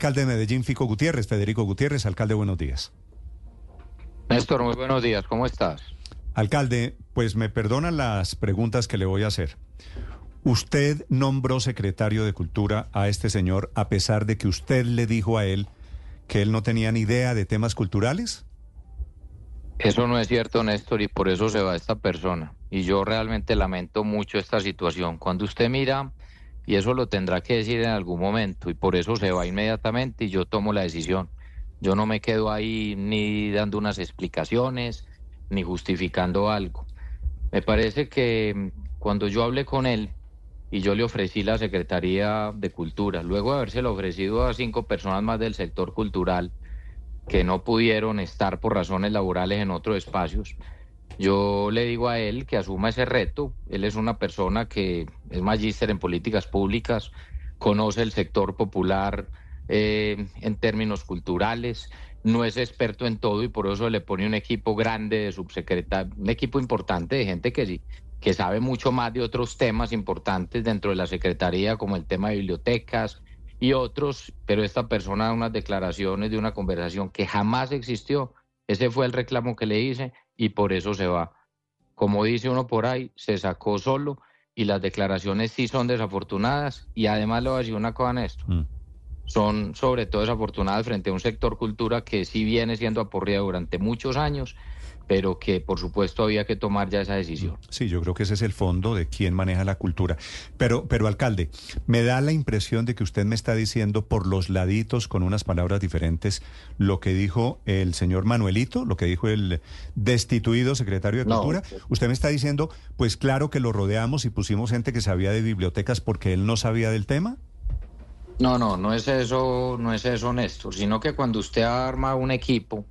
alcalde de Medellín, Fico Gutiérrez, Federico Gutiérrez. Alcalde, buenos días. Néstor, muy buenos días. ¿Cómo estás? Alcalde, pues me perdonan las preguntas que le voy a hacer. ¿Usted nombró secretario de Cultura a este señor a pesar de que usted le dijo a él que él no tenía ni idea de temas culturales? Eso no es cierto, Néstor, y por eso se va esta persona. Y yo realmente lamento mucho esta situación. Cuando usted mira, y eso lo tendrá que decir en algún momento, y por eso se va inmediatamente y yo tomo la decisión. Yo no me quedo ahí ni dando unas explicaciones, ni justificando algo. Me parece que cuando yo hablé con él, y yo le ofrecí la Secretaría de Cultura. Luego de habérselo ofrecido a cinco personas más del sector cultural que no pudieron estar por razones laborales en otros espacios, yo le digo a él que asuma ese reto. Él es una persona que es magíster en políticas públicas, conoce el sector popular eh, en términos culturales, no es experto en todo y por eso le pone un equipo grande de subsecretario, un equipo importante de gente que sí que sabe mucho más de otros temas importantes dentro de la Secretaría, como el tema de bibliotecas y otros, pero esta persona da unas declaraciones de una conversación que jamás existió. Ese fue el reclamo que le hice y por eso se va. Como dice uno por ahí, se sacó solo y las declaraciones sí son desafortunadas y además le voy a decir una cosa, Néstor. Mm. Son sobre todo desafortunadas frente a un sector cultura que sí viene siendo aporreado durante muchos años pero que por supuesto había que tomar ya esa decisión. Sí, yo creo que ese es el fondo de quién maneja la cultura. Pero, pero alcalde, me da la impresión de que usted me está diciendo por los laditos, con unas palabras diferentes, lo que dijo el señor Manuelito, lo que dijo el destituido secretario de Cultura. Usted me está diciendo, pues claro que lo rodeamos y pusimos gente que sabía de bibliotecas porque él no sabía del tema. No, no, no es eso, no es eso, Néstor, sino que cuando usted arma un equipo,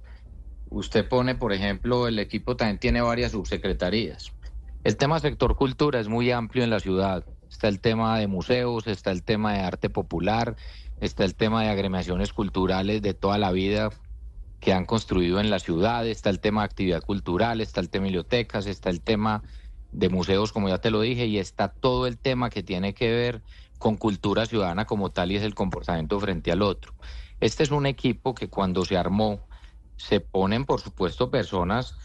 Usted pone, por ejemplo, el equipo también tiene varias subsecretarías. El tema sector cultura es muy amplio en la ciudad. Está el tema de museos, está el tema de arte popular, está el tema de agremiaciones culturales de toda la vida que han construido en la ciudad, está el tema de actividad cultural, está el tema de bibliotecas, está el tema de museos, como ya te lo dije, y está todo el tema que tiene que ver con cultura ciudadana como tal y es el comportamiento frente al otro. Este es un equipo que cuando se armó se ponen, por supuesto, personas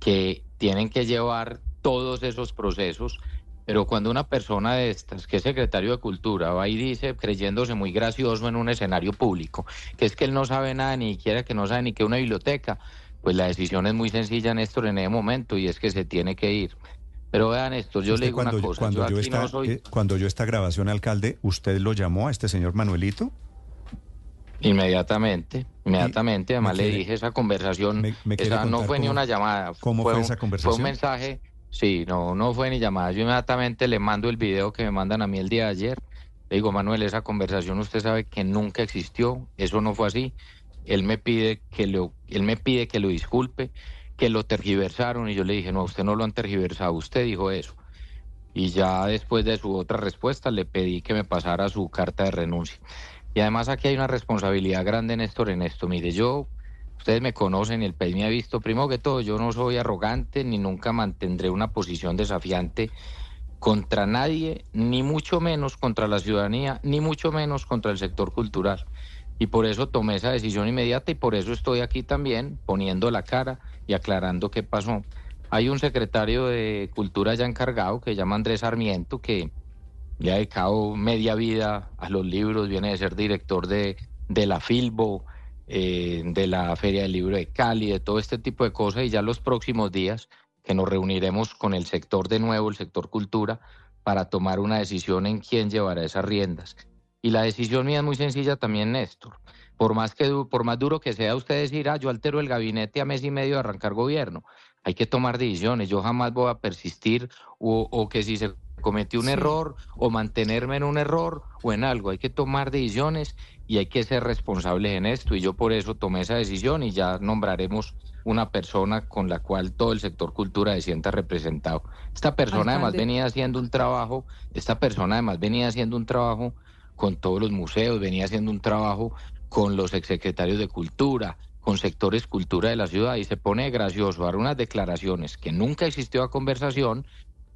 que tienen que llevar todos esos procesos, pero cuando una persona de estas, que es secretario de Cultura, va y dice, creyéndose muy gracioso en un escenario público, que es que él no sabe nada, ni siquiera que no sabe ni que una biblioteca, pues la decisión es muy sencilla, Néstor, en ese momento, y es que se tiene que ir. Pero vean esto, yo le digo una cosa. Cuando yo, esta, eh, cuando yo esta grabación, alcalde, ¿usted lo llamó a este señor Manuelito? Inmediatamente, inmediatamente. Además le dije esa conversación. esa no fue ni una llamada. ¿Cómo fue, esa conversación? Fue un mensaje. Sí, no, no fue ni llamada. Yo inmediatamente le mando el video que me mandan a mí el día de ayer. Le digo, Manuel, esa conversación usted sabe que nunca existió. Eso no fue así. Él me pide que lo, él me pide que lo disculpe, que lo tergiversaron y yo le dije, no, usted no lo han tergiversado. Usted dijo eso. Y ya después de su otra respuesta le pedí que me pasara su carta de renuncia. Y además aquí hay una responsabilidad grande, Néstor, en esto. Mire, yo, ustedes me conocen el país me ha visto, primero que todo, yo no soy arrogante ni nunca mantendré una posición desafiante contra nadie, ni mucho menos contra la ciudadanía, ni mucho menos contra el sector cultural. Y por eso tomé esa decisión inmediata y por eso estoy aquí también poniendo la cara y aclarando qué pasó. Hay un secretario de Cultura ya encargado que se llama Andrés Sarmiento, que le ha dedicado media vida a los libros, viene de ser director de, de la Filbo, eh, de la Feria del Libro de Cali, de todo este tipo de cosas y ya los próximos días que nos reuniremos con el sector de nuevo, el sector cultura, para tomar una decisión en quién llevará esas riendas. Y la decisión mía es muy sencilla también, Néstor. Por más, que, por más duro que sea usted decir, ah, yo altero el gabinete a mes y medio de arrancar gobierno, hay que tomar decisiones. Yo jamás voy a persistir o, o que si se cometí un error o mantenerme en un error o en algo. Hay que tomar decisiones y hay que ser responsables en esto. Y yo por eso tomé esa decisión y ya nombraremos una persona con la cual todo el sector cultura se sienta representado. Esta persona además venía haciendo un trabajo, esta persona además venía haciendo un trabajo con todos los museos, venía haciendo un trabajo con los exsecretarios de cultura, con sectores cultura de la ciudad y se pone gracioso dar unas declaraciones que nunca existió a conversación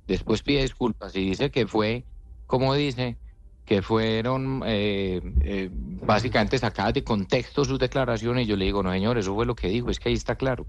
después pide disculpas y dice que fue, como dice, que fueron eh, eh, básicamente sacadas de contexto sus declaraciones. Y yo le digo, no, señor, eso fue lo que dijo, es que ahí está claro.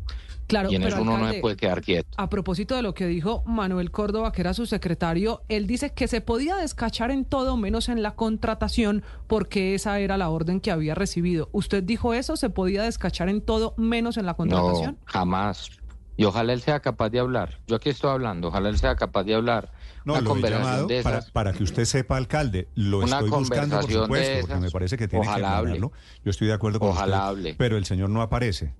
Claro, y en pero, eso uno no se puede quedar quieto. A propósito de lo que dijo Manuel Córdoba, que era su secretario, él dice que se podía descachar en todo menos en la contratación porque esa era la orden que había recibido. ¿Usted dijo eso? ¿Se podía descachar en todo menos en la contratación? No, jamás. Y ojalá él sea capaz de hablar. Yo aquí estoy hablando, ojalá él sea capaz de hablar. No, Una lo he conversación llamado de para, esas. para que usted sepa, alcalde. Lo Una estoy buscando, por conversación de supuesto, porque esas. me parece que tiene que Ojalá hable. aclararlo. Yo estoy de acuerdo con Ojalá usted, hable. pero el señor no aparece.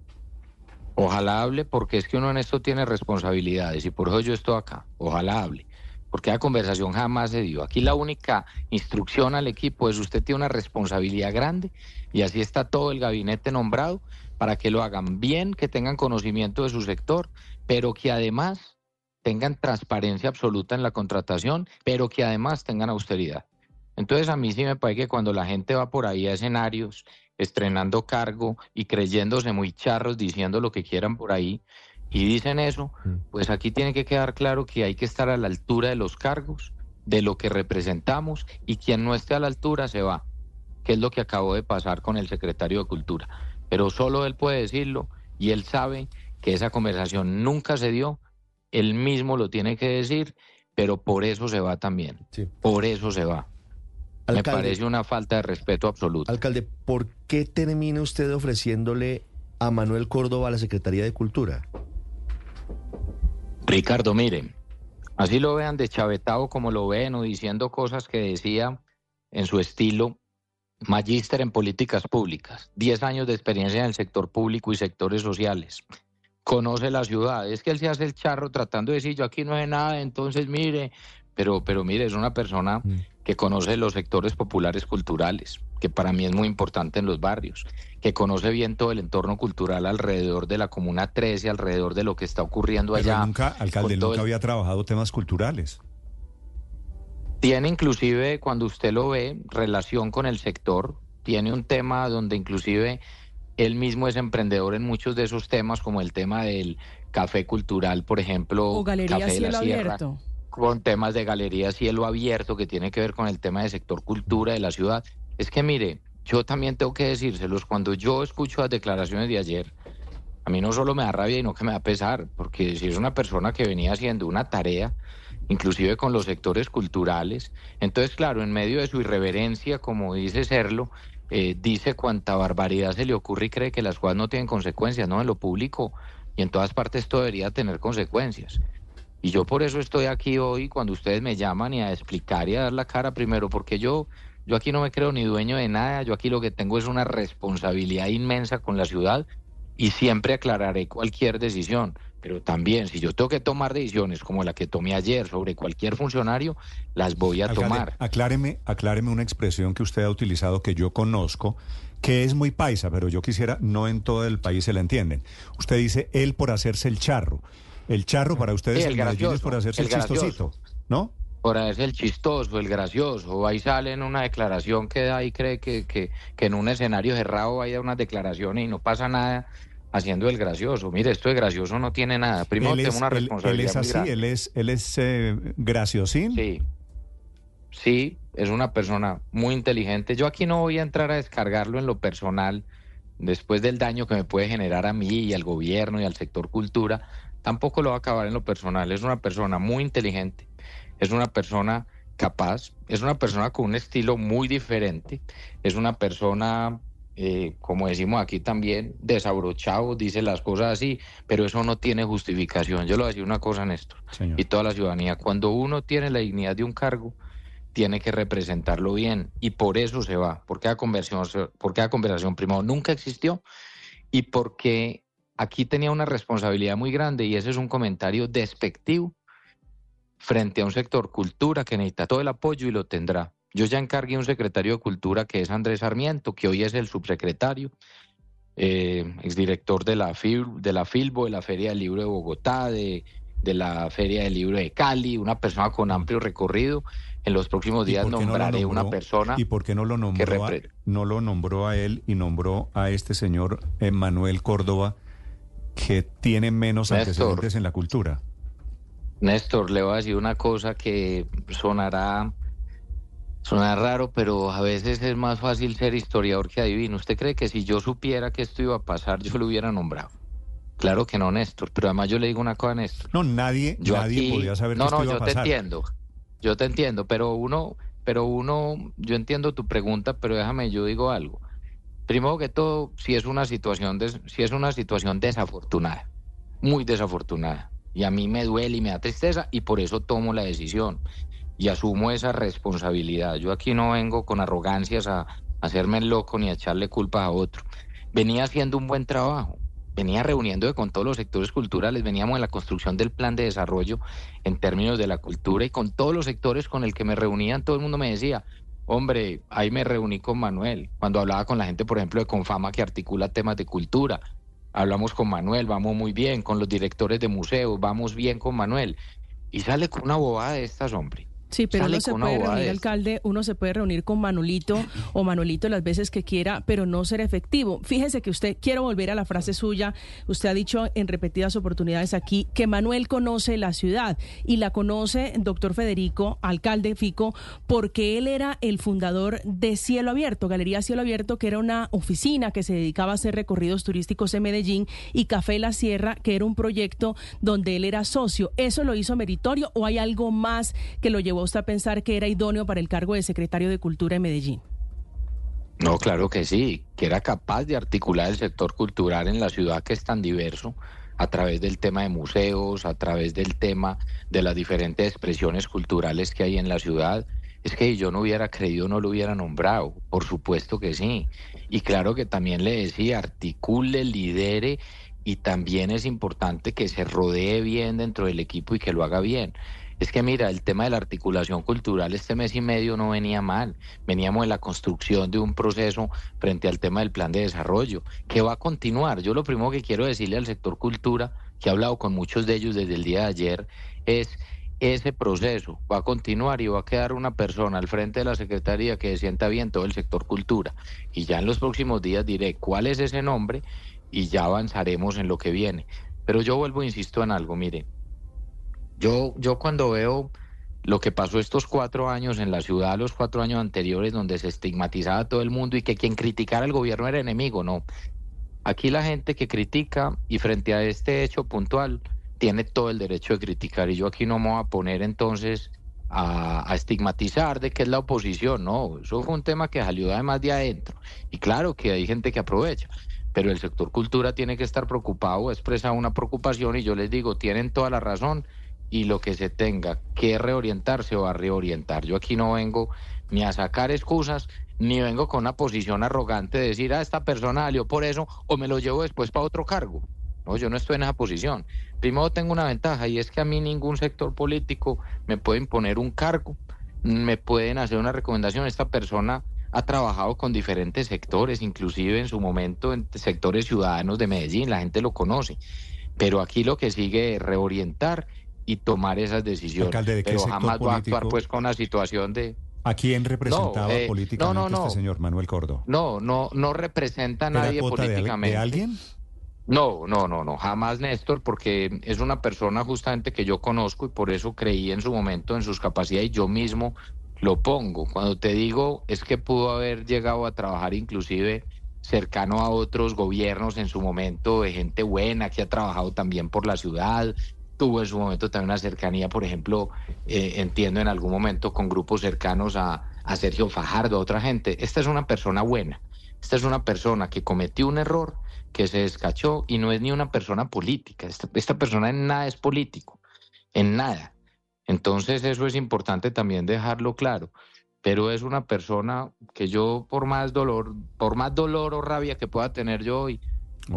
Ojalá hable porque es que uno en esto tiene responsabilidades y por eso yo estoy acá. Ojalá hable. Porque la conversación jamás se dio. Aquí la única instrucción al equipo es usted tiene una responsabilidad grande y así está todo el gabinete nombrado para que lo hagan bien, que tengan conocimiento de su sector, pero que además tengan transparencia absoluta en la contratación, pero que además tengan austeridad. Entonces a mí sí me parece que cuando la gente va por ahí a escenarios, estrenando cargo y creyéndose muy charros, diciendo lo que quieran por ahí, y dicen eso, pues aquí tiene que quedar claro que hay que estar a la altura de los cargos, de lo que representamos, y quien no esté a la altura se va, que es lo que acabó de pasar con el secretario de Cultura. Pero solo él puede decirlo, y él sabe que esa conversación nunca se dio, él mismo lo tiene que decir, pero por eso se va también, Sí. por eso se va. Me parece una falta de respeto absoluta. alcalde, ¿por qué termina usted ofreciéndole a Manuel Córdoba la Secretaría de Cultura? Ricardo, miren, así lo vean de chavetado como lo ven o diciendo cosas que decía en su estilo, magíster en políticas públicas, 10 años de experiencia en el sector público y sectores sociales. Conoce la ciudad, es que él se hace el charro tratando de decir yo aquí no sé nada, entonces mire, pero, pero mire, es una persona Mm. que conoce los sectores populares culturales, que para mí es muy importante en los barrios, que conoce bien todo el entorno cultural alrededor de la Comuna 13, alrededor de lo que está ocurriendo Pero allá. nunca, alcalde, nunca el- había trabajado temas culturales. Tiene inclusive, cuando usted lo ve, relación con el sector, tiene un tema donde inclusive él mismo es emprendedor en muchos de esos temas, como el tema del café cultural, por ejemplo, O Galería Café de la Cielo Sierra, Abierto. con temas de galería cielo abierto que tiene que ver con el tema de sector cultura de la ciudad. Es que mire, yo también tengo que decírselos, cuando yo escucho las declaraciones de ayer, a mí no solo me da rabia, sino que me da pesar, porque si es una persona que venía haciendo una tarea, inclusive con los sectores culturales, entonces claro, en medio de su irreverencia, como dice serlo, eh, dice cuánta barbaridad se le ocurre y cree que las cosas no tienen consecuencias, ¿no? En lo público y en todas partes esto debería tener consecuencias. Y yo por eso estoy aquí hoy cuando ustedes me llaman y a explicar y a dar la cara primero, porque yo, yo aquí no me creo ni dueño de nada, yo aquí lo que tengo es una responsabilidad inmensa con la ciudad y siempre aclararé cualquier decisión. Pero también, si yo tengo que tomar decisiones como la que tomé ayer sobre cualquier funcionario, las voy a Alcalde, tomar. Acláreme, acláreme una expresión que usted ha utilizado que yo conozco, que es muy paisa, pero yo quisiera, no en todo el país se la entienden. Usted dice él por hacerse el charro. El charro para ustedes Sí, el Medellín es gracioso, por hacerse el, el gracioso. chistosito, ¿no? Por es el chistoso, el gracioso. Ahí sale en una declaración que da y cree que, que, que en un escenario cerrado dar unas declaraciones y no pasa nada haciendo el gracioso. Mire, esto de gracioso no tiene nada. Primero tengo una él- él responsabilidad es muy así, grande. él es, él es eh, graciosín. Sí. Sí, es una persona muy inteligente. Yo aquí no voy a entrar a descargarlo en lo personal después del daño que me puede generar a mí y al gobierno y al sector cultura. Tampoco lo va a acabar en lo personal. Es una persona muy inteligente, es una persona capaz, es una persona con un estilo muy diferente, es una persona, eh, como decimos aquí también, desabrochado, dice las cosas así, pero eso no tiene justificación. Yo le voy a decir una cosa, Néstor Señor. y toda la ciudadanía. Cuando uno tiene la dignidad de un cargo, tiene que representarlo bien y por eso se va, porque la conversación, porque la conversación primero nunca existió y porque aquí tenía una responsabilidad muy grande y ese es un comentario despectivo frente a un sector cultura que necesita todo el apoyo y lo tendrá. Yo ya encargué un secretario de cultura que es Andrés Sarmiento, que hoy es el subsecretario, eh, exdirector de la, FIL, de la FILBO, de la Feria del Libro de Bogotá, de, de la Feria del Libro de Cali, una persona con amplio recorrido. En los próximos ¿Y días no nombraré una persona. ¿Y por qué no lo nombró, a, no lo nombró a él y nombró a este señor eh, Manuel Córdoba, que tiene menos Néstor. antecedentes en la cultura? Néstor, le voy a decir una cosa que sonará Suena raro, pero a veces es más fácil ser historiador que adivino. ¿Usted cree que si yo supiera que esto iba a pasar, yo lo hubiera nombrado? Claro que no, Néstor, pero además yo le digo una cosa a Néstor. No, nadie, Yo nadie aquí- podía saber no, que esto no, iba a yo te pasar. entiendo. Yo te entiendo, pero uno, pero uno, yo entiendo tu pregunta, pero déjame, yo digo algo. Primero que todo, si es una situación, des- si es una situación desafortunada, muy desafortunada, y a mí me duele y me da tristeza, y por eso tomo la decisión y asumo esa responsabilidad. Yo aquí no vengo con arrogancias a, a hacerme loco ni a echarle culpa a otro. Venía haciendo un buen trabajo, venía reuniéndome con todos los sectores culturales, veníamos en la construcción del plan de desarrollo en términos de la cultura y con todos los sectores con el que me reunían, todo el mundo me decía, hombre, ahí me reuní con Manuel, cuando hablaba con la gente, por ejemplo, de Confama que articula temas de cultura. Hablamos con Manuel, vamos muy bien, con los directores de museos, vamos bien con Manuel. Y sale con una bobada de estas, hombre. Sí, pero Sale uno se puede reunir, alcalde, uno se puede reunir con Manolito o Manolito las veces que quiera, pero no ser efectivo. Fíjese que usted, quiero volver a la frase suya, usted ha dicho en repetidas oportunidades aquí que Manuel conoce la ciudad y la conoce, doctor Federico, alcalde Fico, porque él era el fundador de Cielo Abierto, Galería Cielo Abierto, que era una oficina que se dedicaba a hacer recorridos turísticos en Medellín, y Café La Sierra, que era un proyecto donde él era socio. ¿Eso lo hizo meritorio o hay algo más que lo llevó pensar que era idóneo para el cargo de secretario de Cultura en Medellín? No, claro que sí, que era capaz de articular el sector cultural en la ciudad que es tan diverso a través del tema de museos, a través del tema de las diferentes expresiones culturales que hay en la ciudad. Es que yo no hubiera creído, no lo hubiera nombrado, por supuesto que sí. Y claro que también le decía, articule, lidere y también es importante que se rodee bien dentro del equipo y que lo haga bien. Es que mira, el tema de la articulación cultural este mes y medio no venía mal. Veníamos en la construcción de un proceso frente al tema del plan de desarrollo, que va a continuar. Yo lo primero que quiero decirle al sector cultura, que he hablado con muchos de ellos desde el día de ayer, es ese proceso va a continuar y va a quedar una persona al frente de la Secretaría que sienta bien todo el sector cultura. Y ya en los próximos días diré cuál es ese nombre y ya avanzaremos en lo que viene. Pero yo vuelvo, insisto en algo, mire, yo, yo cuando veo lo que pasó estos cuatro años en la ciudad, los cuatro años anteriores, donde se estigmatizaba a todo el mundo y que quien criticara al gobierno era enemigo, no. Aquí la gente que critica y frente a este hecho puntual tiene todo el derecho de criticar y yo aquí no me voy a poner entonces a, a estigmatizar de que es la oposición, no, eso fue un tema que salió además de adentro y claro que hay gente que aprovecha, pero el sector cultura tiene que estar preocupado, expresa una preocupación y yo les digo, tienen toda la razón y lo que se tenga que reorientar se va a reorientar. Yo aquí no vengo ni a sacar excusas, ni vengo con una posición arrogante de decir, ah, esta persona salió por eso o me lo llevo después para otro cargo. No, yo no estoy en esa posición. Primero tengo una ventaja y es que a mí ningún sector político me puede imponer un cargo, me pueden hacer una recomendación. Esta persona ha trabajado con diferentes sectores, inclusive en su momento en sectores ciudadanos de Medellín, la gente lo conoce. Pero aquí lo que sigue es reorientar y tomar esas decisiones. Alcalde, ¿de qué Pero jamás va a actuar pues con una situación de... ¿A quién representaba No, eh, políticamente no, no, no. este señor Manuel Córdoba? No, no, no representa a ¿Era nadie cuota de, al- políticamente. de alguien? No, no, no, no, jamás Néstor, porque es una persona justamente que yo conozco y por eso creí en su momento en sus capacidades y yo mismo lo pongo. Cuando te digo es que pudo haber llegado a trabajar inclusive cercano a otros gobiernos en su momento de gente buena que ha trabajado también por la ciudad, tuvo en su momento también una cercanía, por ejemplo, eh, entiendo en algún momento con grupos cercanos a, a Sergio Fajardo, a otra gente. Esta es una persona buena, esta es una persona que cometió un error, que se descachó y no es ni una persona política. Esta, persona en nada es político, en nada. Entonces eso es importante también dejarlo claro. Pero es una persona que yo por más dolor, por más dolor o rabia que pueda tener yo hoy,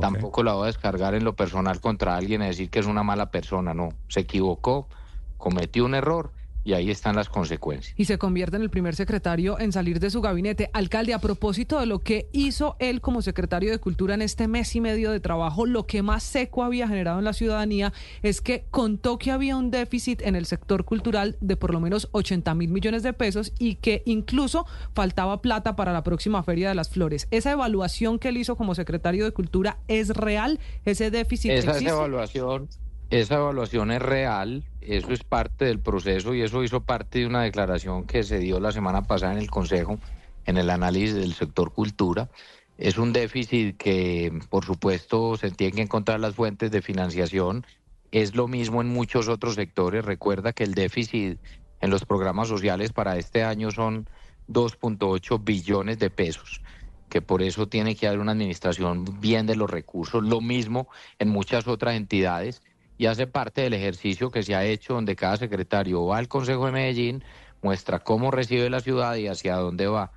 Tampoco la voy a descargar en lo personal contra alguien y decir que es una mala persona. No, se equivocó, cometió un error y ahí están las consecuencias. y se convierte en el primer secretario en salir de su gabinete. Alcalde, a propósito de lo que hizo él como secretario de Cultura en este mes y medio de trabajo, lo que más seco había generado en la ciudadanía es que contó que había un déficit en el sector cultural de por lo menos 80 mil millones de pesos y que incluso faltaba plata para la próxima Feria de las Flores. ¿Esa evaluación que él hizo como secretario de Cultura es real? ¿Ese déficit Esa es existe? evaluación, Esa evaluación es real, eso es parte del proceso y eso hizo parte de una declaración que se dio la semana pasada en el Consejo en el análisis del sector cultura. Es un déficit que, por supuesto, se tiene que encontrar las fuentes de financiación. Es lo mismo en muchos otros sectores. Recuerda que el déficit en los programas sociales para este año son 2.8 billones de pesos que por eso tiene que haber una administración bien de los recursos, lo mismo en muchas otras entidades y hace parte del ejercicio que se ha hecho donde cada secretario va al Consejo de Medellín, muestra cómo recibe la ciudad y hacia dónde va.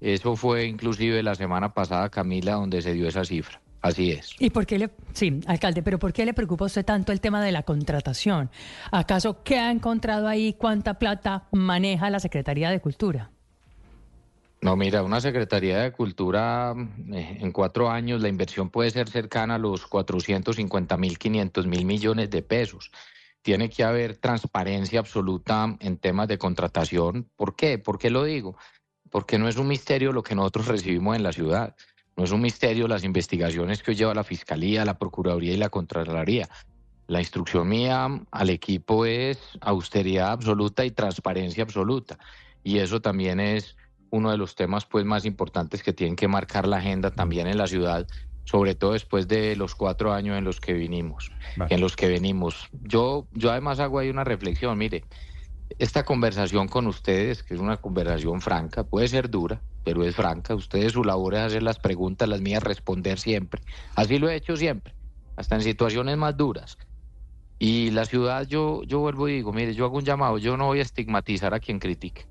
Eso fue inclusive la semana pasada, Camila, donde se dio esa cifra. Así es. ¿Y por qué le, sí, alcalde, pero por qué le preocupa a usted tanto el tema de la contratación? ¿Acaso qué ha encontrado ahí? ¿Cuánta plata maneja la Secretaría de Cultura? No, mira, una Secretaría de Cultura eh, en cuatro años la inversión puede ser cercana a los 450 mil, 500 mil millones de pesos. Tiene que haber transparencia absoluta en temas de contratación. ¿Por qué? ¿Por qué lo digo? Porque no es un misterio lo que nosotros recibimos en la ciudad. No es un misterio las investigaciones que hoy lleva la Fiscalía, la Procuraduría y la Contraloría. La instrucción mía al equipo es austeridad absoluta y transparencia absoluta. Y eso también es uno de los temas pues más importantes que tienen que marcar la agenda también en la ciudad, sobre todo después de los cuatro años en los que vinimos, en los que venimos. Yo, yo además hago ahí una reflexión, mire, esta conversación con ustedes, que es una conversación franca, puede ser dura, pero es franca. Ustedes su labor es hacer las preguntas, las mías responder siempre. Así lo he hecho siempre, hasta en situaciones más duras. Y la ciudad, yo, yo vuelvo y digo, mire, yo hago un llamado, yo no voy a estigmatizar a quien critique.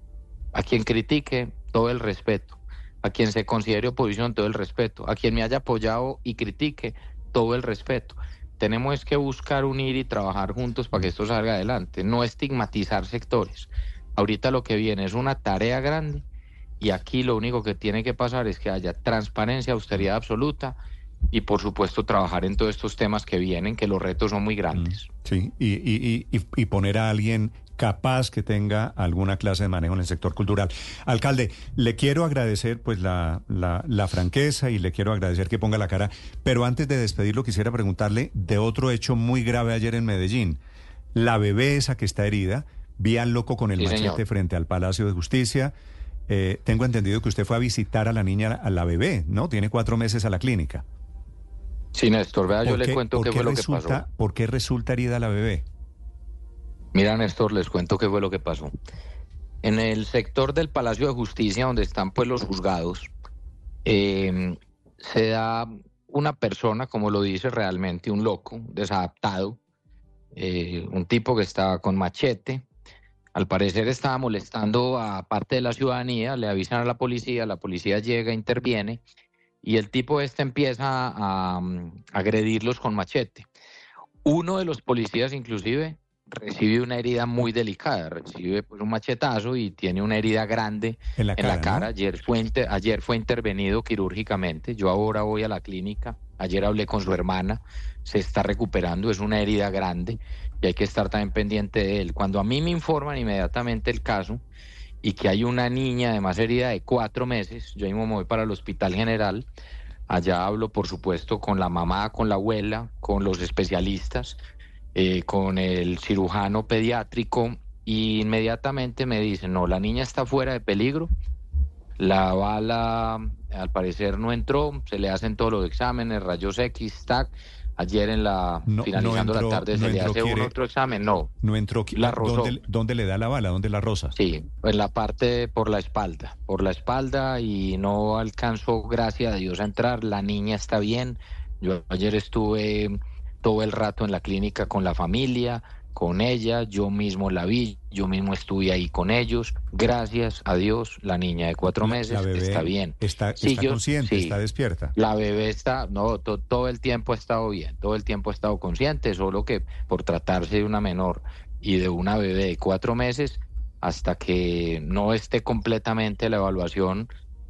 A quien critique, todo el respeto. A quien se considere oposición, todo el respeto. A quien me haya apoyado y critique, todo el respeto. Tenemos que buscar unir y trabajar juntos para que esto salga adelante, no estigmatizar sectores. Ahorita lo que viene es una tarea grande y aquí lo único que tiene que pasar es que haya transparencia, austeridad absoluta y por supuesto trabajar en todos estos temas que vienen, que los retos son muy grandes. Mm, sí, y, y, y, y poner a alguien capaz que tenga alguna clase de manejo en el sector cultural. Alcalde, le quiero agradecer pues la, la, franqueza y le quiero agradecer que ponga la cara, pero antes de despedirlo quisiera preguntarle de otro hecho muy grave ayer en Medellín. La bebé esa que está herida, vi al loco con el machete frente al Palacio de Justicia. Eh, tengo entendido que usted fue a visitar a la niña, a la bebé, ¿no? Tiene cuatro meses a la clínica. Sí, Néstor, vea, yo le cuento qué, fue lo que pasó. ¿Por qué resulta herida la bebé? Mira, Néstor, les cuento qué fue lo que pasó. En el sector del Palacio de Justicia, donde están pues los juzgados, em, se da una persona, como lo dice realmente, un loco, desadaptado, eh, un tipo que estaba con machete. Al parecer estaba molestando a parte de la ciudadanía, le avisan a la policía, la policía llega, interviene y el tipo este empieza a, a agredirlos con machete. Uno de los policías inclusive recibe una herida muy delicada, recibe pues, un machetazo y tiene una herida grande en la cara. Ayer, fue ayer fue intervenido quirúrgicamente, yo ahora voy a la clínica, ayer hablé con su hermana, se está recuperando, es una herida grande y hay que estar también pendiente de él. Cuando a mí me informan inmediatamente el caso y que hay una niña además herida de cuatro meses, yo mismo me voy para el hospital general, allá hablo por supuesto con la mamá, con la abuela, con los especialistas, eh, con el cirujano pediátrico y inmediatamente me dicen, no, la niña está fuera de peligro, la bala al parecer no entró, se le hacen todos los exámenes, rayos X, TAC. Ayer en la finalizando la tarde se le hace un otro examen, no. No entró. La ¿Dónde, ¿Dónde, le da la bala? ¿Dónde la rosa? Sí, en la parte por la espalda, por la espalda y no alcanzó, gracias a Dios, a entrar. La niña está bien. Yo ayer estuve todo el rato en la clínica con la familia, con ella, yo mismo la vi, yo mismo estuve ahí con ellos. Gracias a Dios, la niña de cuatro meses está bien. Está, consciente, está despierta. La bebé está, no, todo el tiempo ha estado bien, todo el tiempo ha estado consciente, solo que por tratarse de una menor y de una bebé de cuatro meses, hasta que no esté completamente la evaluación,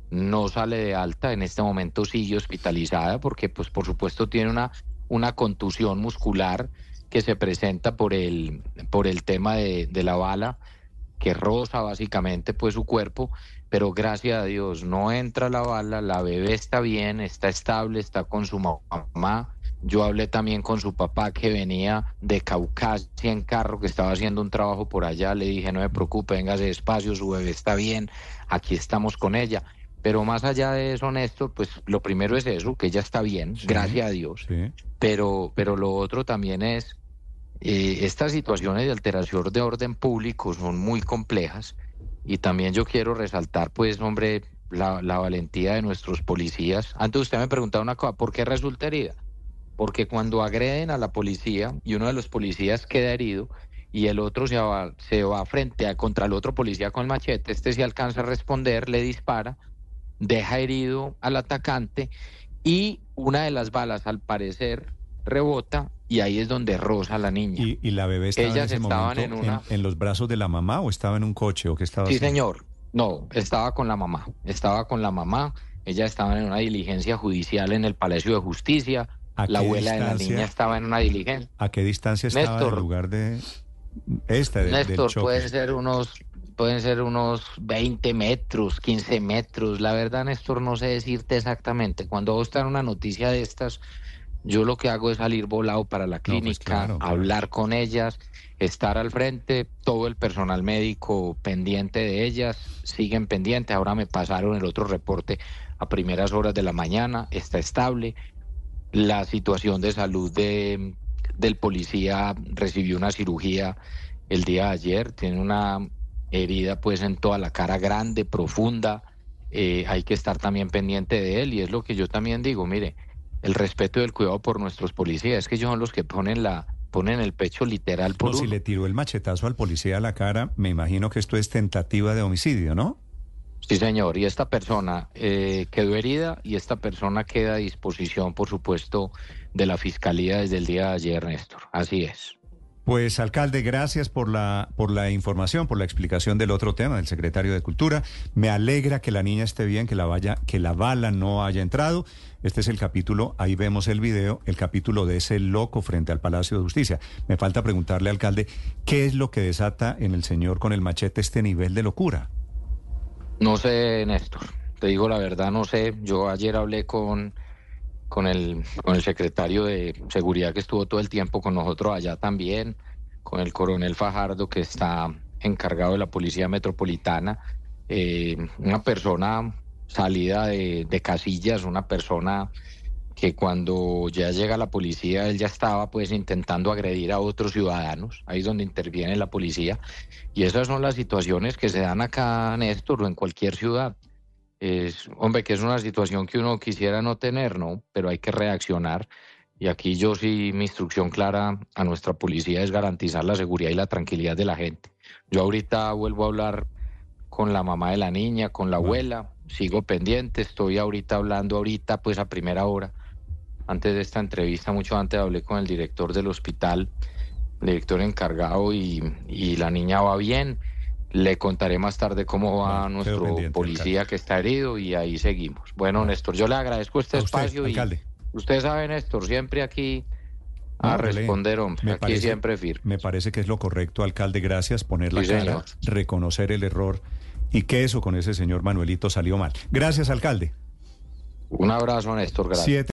no sale de alta. En este momento sigue hospitalizada porque, pues, por supuesto, tiene una una contusión muscular que se presenta por el, por el tema de, de la bala que roza básicamente pues su cuerpo, pero gracias a Dios no entra la bala, la bebé está bien, está estable, está con su mamá, Yo hablé también con su papá que venía de Caucasia en carro, que estaba haciendo un trabajo por allá. Le dije, no me preocupe, véngase despacio, su bebé está bien, aquí estamos con ella. Pero más allá de eso, Néstor, pues lo primero es eso, que ella está bien, gracias a Dios. Sí. Pero, pero lo otro también es, eh, estas situaciones de alteración de orden público son muy complejas y también yo quiero resaltar, pues, hombre, la, valentía de nuestros policías. Antes usted me preguntaba una cosa, ¿por qué resulta herida? Porque cuando agreden a la policía y uno de los policías queda herido y el otro se va, frente contra el otro policía con el machete, este se alcanza a responder, le dispara, deja herido al atacante y una de las balas al parecer rebota y ahí es donde roza a la niña. ¿Y, y la bebé estaba en Ellas ese momento en una- en los brazos de la mamá o estaba en un coche o qué estaba Sí, haciendo? señor. No, estaba con la mamá. Estaba con la mamá. Ella estaba en una diligencia judicial en el Palacio de Justicia. ¿A La abuela de la niña estaba en una diligencia. ¿A qué distancia estaba Néstor. lugar de esta de- Néstor, pueden ser unos pueden ser unos 20 metros, 15 metros. La verdad, Néstor, no sé decirte exactamente. Cuando vos estás en una noticia de estas, yo lo que hago es salir volado para la pues clínica, claro. hablar con ellas, estar al frente, todo el personal médico pendiente de ellas, siguen pendientes. Ahora me pasaron el otro reporte a primeras horas de la mañana, está estable. La situación de salud de, del policía recibió una cirugía el día de ayer, tiene una herida pues en toda la cara grande, profunda, eh, hay que estar también pendiente de él y es lo que yo también digo, mire, el respeto y el cuidado por nuestros policías, es que ellos son los que ponen la ponen el pecho literal por No, si le tiró el machetazo al policía a la cara, me imagino que esto es tentativa de homicidio, ¿no? Sí, señor, y esta persona eh, quedó herida y esta persona queda a disposición, por supuesto, de la fiscalía desde el día de ayer, Néstor. Así es. Pues alcalde, gracias por la por la información, por la explicación del otro tema del secretario de Cultura. Me alegra que la niña esté bien, que la vaya, que la bala no haya entrado. Este es el capítulo, ahí vemos el video, el capítulo de ese loco frente al Palacio de Justicia. Me falta preguntarle, alcalde, ¿qué es lo que desata en el señor con el machete este nivel de locura? No sé, Néstor. Te digo la verdad, no sé. Yo ayer hablé con, con, el, con el secretario de Seguridad que estuvo todo el tiempo con nosotros allá también, con el coronel Fajardo que está encargado de la Policía Metropolitana. Eh, una persona salida de, de casillas, una persona que cuando ya llega la policía, él ya estaba pues intentando agredir a otros ciudadanos, ahí es donde interviene la policía, y esas son las situaciones que se dan acá, Néstor, o en cualquier ciudad. Es, hombre, que es una situación que uno quisiera no tener, ¿no? Pero hay que reaccionar. Y aquí yo sí, mi instrucción clara a nuestra policía es garantizar la seguridad y la tranquilidad de la gente. Yo ahorita vuelvo a hablar con la mamá de la niña, con la abuela, sigo pendiente, estoy ahorita hablando ahorita, pues a primera hora. Antes de esta entrevista, mucho antes hablé con el director del hospital, el director encargado, y, y la niña va bien. Le contaré más tarde cómo va Bueno, nuestro policía que está herido y ahí seguimos. Bueno, Néstor, yo le agradezco este usted, espacio y alcalde. usted sabe, Néstor, siempre aquí a No, responder, hombre, me aquí parece- siempre firme. Me parece que es lo correcto, alcalde. Gracias, poner la Sí, cara, señor. reconocer el error y que eso con ese señor Manuelito salió mal. Gracias, alcalde. Un abrazo, Néstor, gracias. Siete